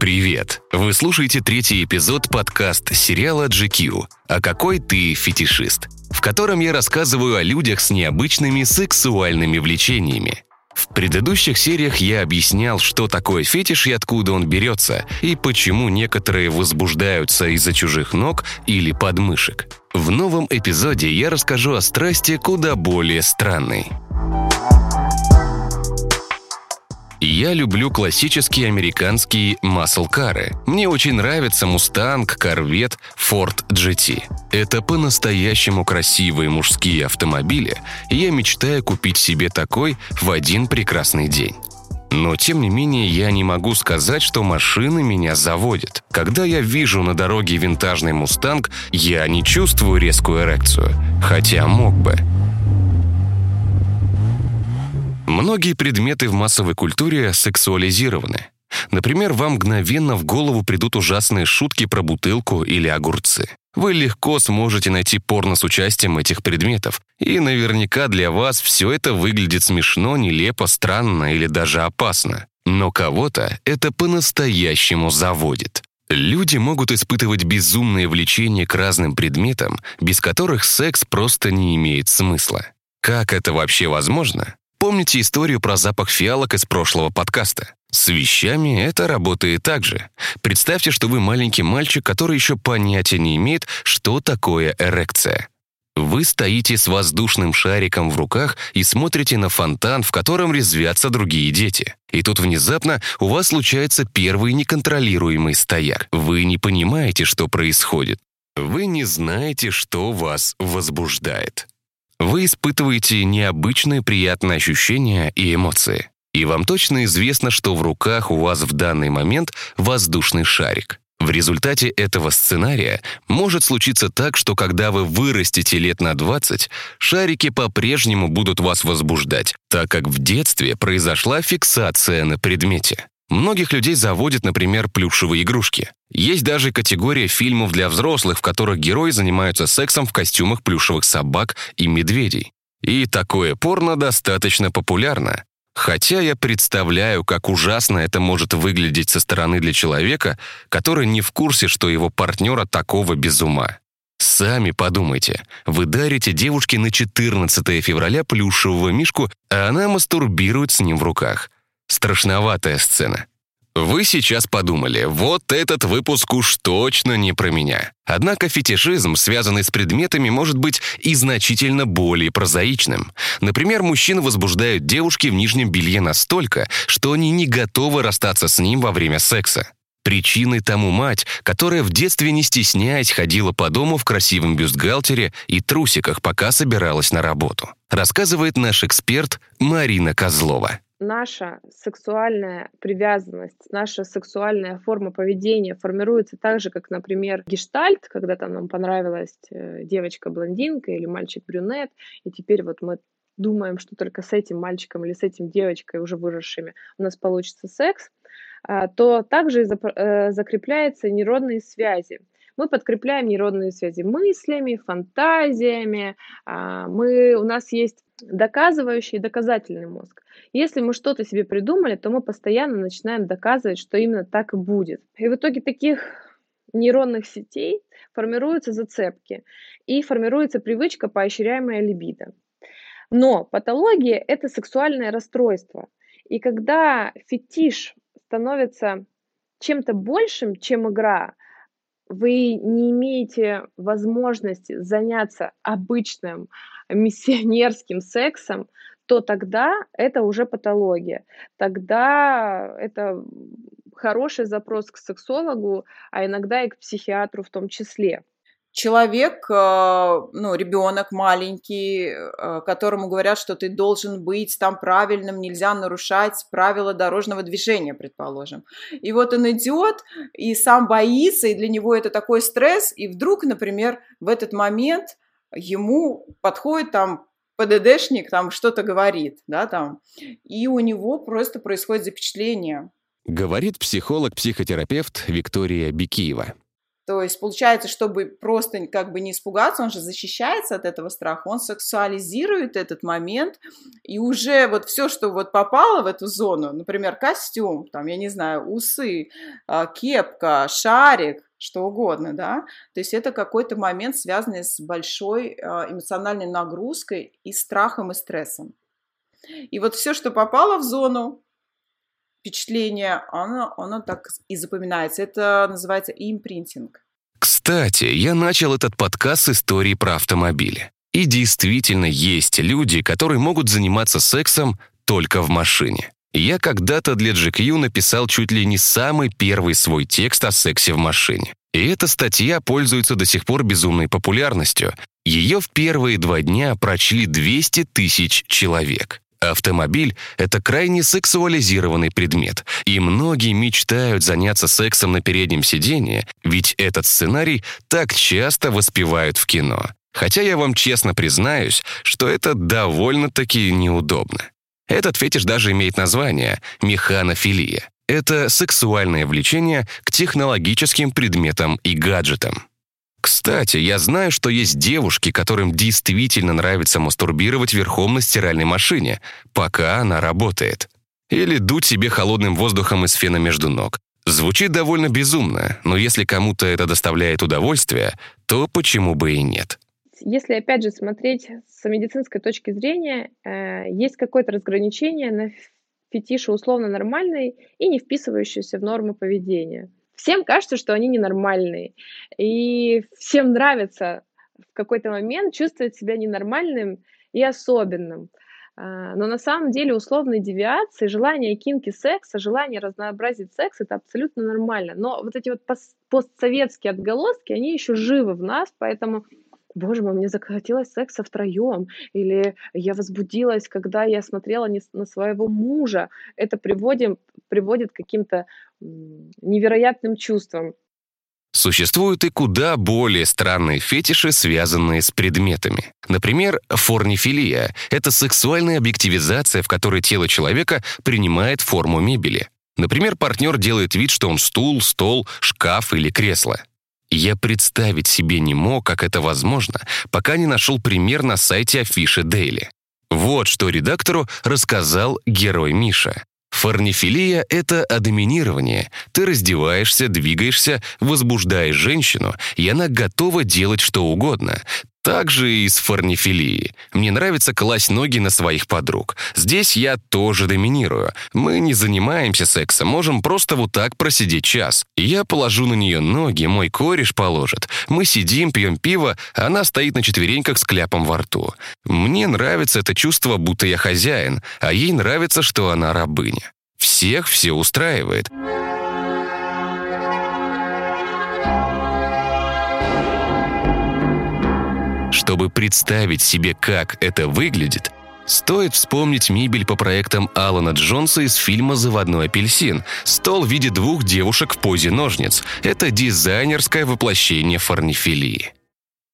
Привет! Вы слушаете третий эпизод подкаст сериала GQ «А какой ты фетишист?», в котором я рассказываю о людях с необычными сексуальными влечениями. В предыдущих сериях я объяснял, что такое фетиш и откуда он берется, и почему некоторые возбуждаются из-за чужих ног или подмышек. В новом эпизоде я расскажу о страсти куда более странной – я люблю классические американские маслкары. Мне очень нравятся Mustang, Corvette, Ford GT. Это по-настоящему красивые мужские автомобили, и я мечтаю купить себе такой в один прекрасный день. Но, тем не менее, я не могу сказать, что машины меня заводят. Когда я вижу на дороге винтажный «Мустанг», я не чувствую резкую эрекцию, хотя мог бы. Многие предметы в массовой культуре сексуализированы. Например, вам мгновенно в голову придут ужасные шутки про бутылку или огурцы. Вы легко сможете найти порно с участием этих предметов, и наверняка для вас все это выглядит смешно, нелепо, странно или даже опасно. Но кого-то это по-настоящему заводит. Люди могут испытывать безумное влечение к разным предметам, без которых секс просто не имеет смысла. Как это вообще возможно? Помните историю про запах фиалок из прошлого подкаста? С вещами это работает так же. Представьте, что вы маленький мальчик, который еще понятия не имеет, что такое эрекция. Вы стоите с воздушным шариком в руках и смотрите на фонтан, в котором резвятся другие дети. И тут внезапно у вас случается первый неконтролируемый стояк. Вы не понимаете, что происходит. Вы не знаете, что вас возбуждает. Вы испытываете необычные приятные ощущения и эмоции. И вам точно известно, что в руках у вас в данный момент воздушный шарик. В результате этого сценария может случиться так, что когда вы вырастете лет на 20, шарики по-прежнему будут вас возбуждать, так как в детстве произошла фиксация на предмете. Многих людей заводят, например, плюшевые игрушки. Есть даже категория фильмов для взрослых, в которых герои занимаются сексом в костюмах плюшевых собак и медведей. И такое порно достаточно популярно. Хотя я представляю, как ужасно это может выглядеть со стороны для человека, который не в курсе, что его партнера такого без ума. Сами подумайте, вы дарите девушке на 14 февраля плюшевого мишку, а она мастурбирует с ним в руках – Страшноватая сцена. Вы сейчас подумали, вот этот выпуск уж точно не про меня. Однако фетишизм, связанный с предметами, может быть и значительно более прозаичным. Например, мужчин возбуждают девушки в нижнем белье настолько, что они не готовы расстаться с ним во время секса. Причиной тому мать, которая в детстве не стесняясь ходила по дому в красивом бюстгальтере и трусиках, пока собиралась на работу. Рассказывает наш эксперт Марина Козлова наша сексуальная привязанность, наша сексуальная форма поведения формируется так же, как, например, гештальт, когда там нам понравилась э, девочка-блондинка или мальчик-брюнет, и теперь вот мы думаем, что только с этим мальчиком или с этим девочкой уже выросшими у нас получится секс, а, то также э, закрепляются нейронные связи. Мы подкрепляем нейронные связи мыслями, фантазиями. А, мы, у нас есть доказывающий и доказательный мозг. Если мы что-то себе придумали, то мы постоянно начинаем доказывать, что именно так и будет. И в итоге таких нейронных сетей формируются зацепки и формируется привычка, поощряемая либидо. Но патология – это сексуальное расстройство. И когда фетиш становится чем-то большим, чем игра, вы не имеете возможности заняться обычным миссионерским сексом, то тогда это уже патология. Тогда это хороший запрос к сексологу, а иногда и к психиатру в том числе человек, э, ну, ребенок маленький, э, которому говорят, что ты должен быть там правильным, нельзя нарушать правила дорожного движения, предположим. И вот он идет и сам боится, и для него это такой стресс, и вдруг, например, в этот момент ему подходит там ПДДшник, там что-то говорит, да, там, и у него просто происходит запечатление. Говорит психолог-психотерапевт Виктория Бикиева. То есть получается, чтобы просто как бы не испугаться, он же защищается от этого страха, он сексуализирует этот момент, и уже вот все, что вот попало в эту зону, например, костюм, там, я не знаю, усы, а, кепка, шарик, что угодно, да, то есть это какой-то момент, связанный с большой а, эмоциональной нагрузкой и страхом и стрессом. И вот все, что попало в зону впечатления, оно, оно так и запоминается. Это называется импринтинг. Кстати, я начал этот подкаст с истории про автомобили. И действительно есть люди, которые могут заниматься сексом только в машине. Я когда-то для GQ написал чуть ли не самый первый свой текст о сексе в машине. И эта статья пользуется до сих пор безумной популярностью. Ее в первые два дня прочли 200 тысяч человек. Автомобиль — это крайне сексуализированный предмет, и многие мечтают заняться сексом на переднем сиденье, ведь этот сценарий так часто воспевают в кино. Хотя я вам честно признаюсь, что это довольно-таки неудобно. Этот фетиш даже имеет название — механофилия. Это сексуальное влечение к технологическим предметам и гаджетам. Кстати, я знаю, что есть девушки, которым действительно нравится мастурбировать верхом на стиральной машине, пока она работает. Или дуть себе холодным воздухом из фена между ног. Звучит довольно безумно, но если кому-то это доставляет удовольствие, то почему бы и нет? Если, опять же, смотреть с медицинской точки зрения, э, есть какое-то разграничение на фетиши условно нормальные и не вписывающиеся в нормы поведения всем кажется, что они ненормальные. И всем нравится в какой-то момент чувствовать себя ненормальным и особенным. А, но на самом деле условные девиации, желание кинки секса, желание разнообразить секс, это абсолютно нормально. Но вот эти вот постсоветские отголоски, они еще живы в нас, поэтому боже мой, мне захотелось секса втроем, или я возбудилась, когда я смотрела не на своего мужа. Это приводим, приводит к каким-то невероятным чувствам. Существуют и куда более странные фетиши, связанные с предметами. Например, форнифилия — это сексуальная объективизация, в которой тело человека принимает форму мебели. Например, партнер делает вид, что он стул, стол, шкаф или кресло. Я представить себе не мог, как это возможно, пока не нашел пример на сайте Афиши Дейли. Вот что редактору рассказал герой Миша. Форнифилия — это адоминирование. Ты раздеваешься, двигаешься, возбуждаешь женщину, и она готова делать что угодно. Также и с форнифилией. Мне нравится класть ноги на своих подруг. Здесь я тоже доминирую. Мы не занимаемся сексом, можем просто вот так просидеть час. Я положу на нее ноги, мой кореш положит. Мы сидим, пьем пиво, она стоит на четвереньках с кляпом во рту. Мне нравится это чувство, будто я хозяин, а ей нравится, что она рабыня. Всех все устраивает. Чтобы представить себе, как это выглядит, Стоит вспомнить мебель по проектам Алана Джонса из фильма «Заводной апельсин». Стол в виде двух девушек в позе ножниц. Это дизайнерское воплощение форнифилии.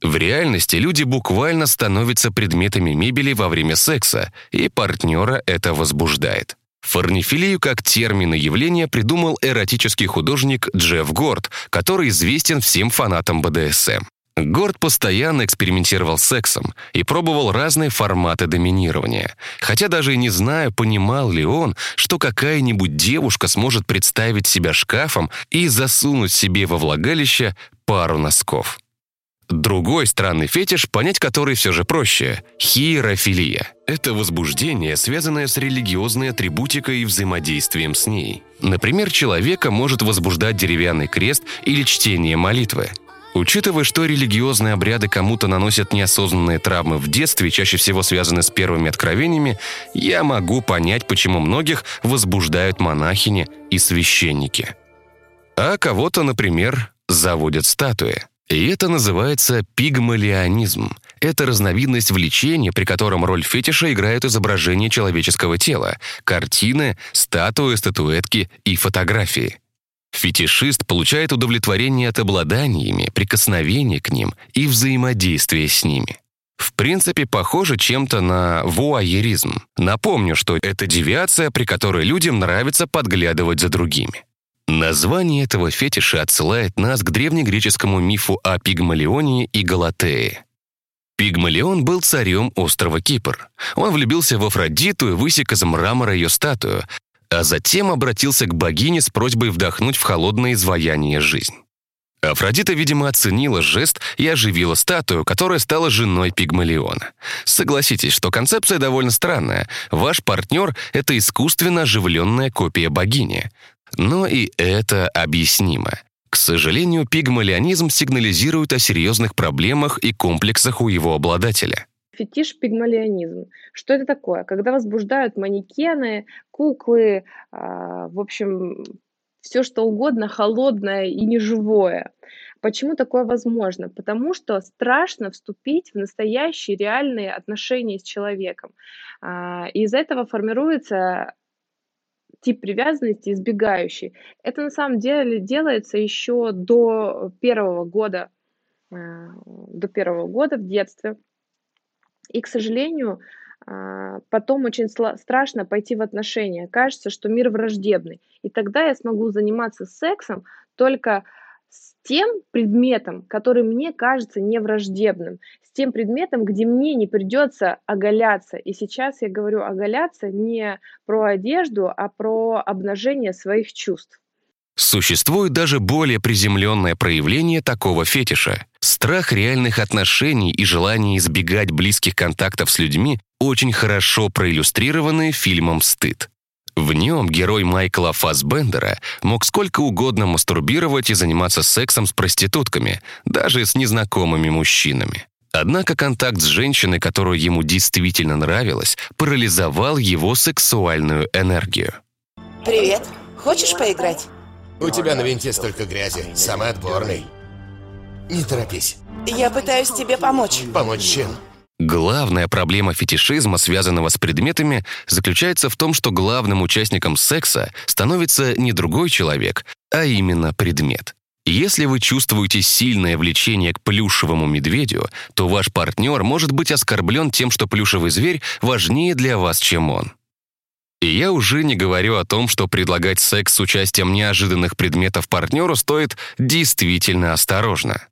В реальности люди буквально становятся предметами мебели во время секса, и партнера это возбуждает. Форнифилию как термин и явление придумал эротический художник Джефф Горд, который известен всем фанатам БДСМ. Горд постоянно экспериментировал с сексом и пробовал разные форматы доминирования. Хотя даже и не знаю, понимал ли он, что какая-нибудь девушка сможет представить себя шкафом и засунуть себе во влагалище пару носков. Другой странный фетиш, понять который все же проще – хиерофилия. Это возбуждение, связанное с религиозной атрибутикой и взаимодействием с ней. Например, человека может возбуждать деревянный крест или чтение молитвы – Учитывая, что религиозные обряды кому-то наносят неосознанные травмы в детстве, чаще всего связаны с первыми откровениями, я могу понять, почему многих возбуждают монахини и священники. А кого-то, например, заводят статуи. И это называется пигмалионизм. Это разновидность влечения, при котором роль фетиша играют изображения человеческого тела, картины, статуи, статуэтки и фотографии. Фетишист получает удовлетворение от обладаниями, прикосновения к ним и взаимодействия с ними. В принципе, похоже чем-то на вуайеризм. Напомню, что это девиация, при которой людям нравится подглядывать за другими. Название этого фетиша отсылает нас к древнегреческому мифу о Пигмалионе и Галатее. Пигмалион был царем острова Кипр. Он влюбился в Афродиту и высек из мрамора ее статую, а затем обратился к богине с просьбой вдохнуть в холодное изваяние жизнь. Афродита, видимо, оценила жест и оживила статую, которая стала женой Пигмалиона. Согласитесь, что концепция довольно странная. Ваш партнер — это искусственно оживленная копия богини. Но и это объяснимо. К сожалению, пигмалионизм сигнализирует о серьезных проблемах и комплексах у его обладателя. Фетиш пигмалионизм. Что это такое? Когда возбуждают манекены, куклы, а, в общем, все что угодно холодное и неживое. Почему такое возможно? Потому что страшно вступить в настоящие реальные отношения с человеком. А, и из-за этого формируется тип привязанности избегающий. Это на самом деле делается еще до первого года, э, до первого года в детстве. И, к сожалению, а, потом очень страшно пойти в отношения. Кажется, что мир враждебный. И тогда я смогу заниматься сексом только с тем предметом, который мне кажется невраждебным, с тем предметом, где мне не придется оголяться. И сейчас я говорю оголяться не про одежду, а про обнажение своих чувств. Существует даже более приземленное проявление такого фетиша. Страх реальных отношений и желание избегать близких контактов с людьми очень хорошо проиллюстрированы фильмом «Стыд». В нем герой Майкла Фассбендера мог сколько угодно мастурбировать и заниматься сексом с проститутками, даже с незнакомыми мужчинами. Однако контакт с женщиной, которую ему действительно нравилась, парализовал его сексуальную энергию. «Привет. Хочешь поиграть?» У тебя на винте столько грязи. Самый отборный. Не торопись. Я пытаюсь тебе помочь. Помочь чем? Главная проблема фетишизма, связанного с предметами, заключается в том, что главным участником секса становится не другой человек, а именно предмет. Если вы чувствуете сильное влечение к плюшевому медведю, то ваш партнер может быть оскорблен тем, что плюшевый зверь важнее для вас, чем он. И я уже не говорю о том, что предлагать секс с участием неожиданных предметов партнеру стоит действительно осторожно.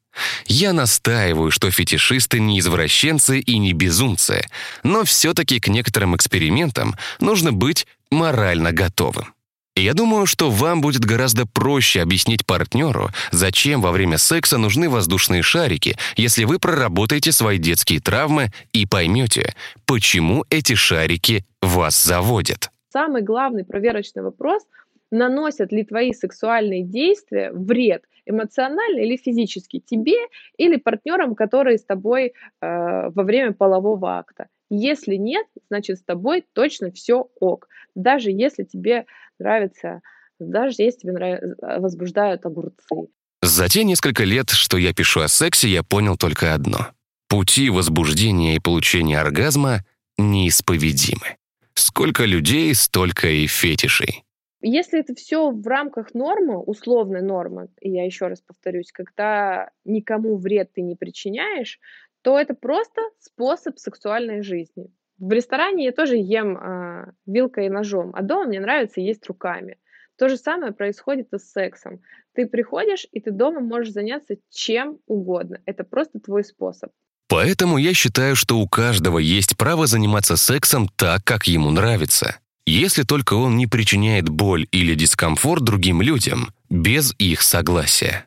Я настаиваю, что фетишисты не извращенцы и не безумцы, но все-таки к некоторым экспериментам нужно быть морально готовым. Я думаю, что вам будет гораздо проще объяснить партнеру, зачем во время секса нужны воздушные шарики, если вы проработаете свои детские травмы и поймете, почему эти шарики вас заводят. Самый главный проверочный вопрос – наносят ли твои сексуальные действия вред эмоционально или физически тебе или партнерам, которые с тобой э, во время полового акта. Если нет, значит с тобой точно все ок. Даже если тебе нравится, даже если тебе нравится, возбуждают огурцы. За те несколько лет, что я пишу о сексе, я понял только одно. Пути возбуждения и получения оргазма неисповедимы. Сколько людей, столько и фетишей. Если это все в рамках нормы, условной нормы, и я еще раз повторюсь, когда никому вред ты не причиняешь, то это просто способ сексуальной жизни. В ресторане я тоже ем э, вилкой и ножом, а дома мне нравится есть руками. То же самое происходит и с сексом. Ты приходишь, и ты дома можешь заняться чем угодно. Это просто твой способ. Поэтому я считаю, что у каждого есть право заниматься сексом так, как ему нравится. Если только он не причиняет боль или дискомфорт другим людям без их согласия.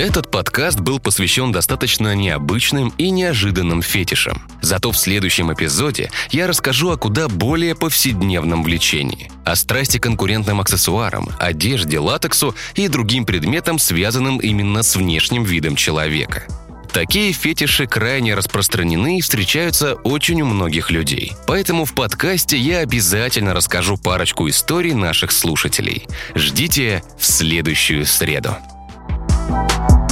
Этот подкаст был посвящен достаточно необычным и неожиданным фетишам. Зато в следующем эпизоде я расскажу о куда более повседневном влечении. О страсти конкурентным аксессуарам, одежде, латексу и другим предметам, связанным именно с внешним видом человека. Такие фетиши крайне распространены и встречаются очень у многих людей. Поэтому в подкасте я обязательно расскажу парочку историй наших слушателей. Ждите в следующую среду. you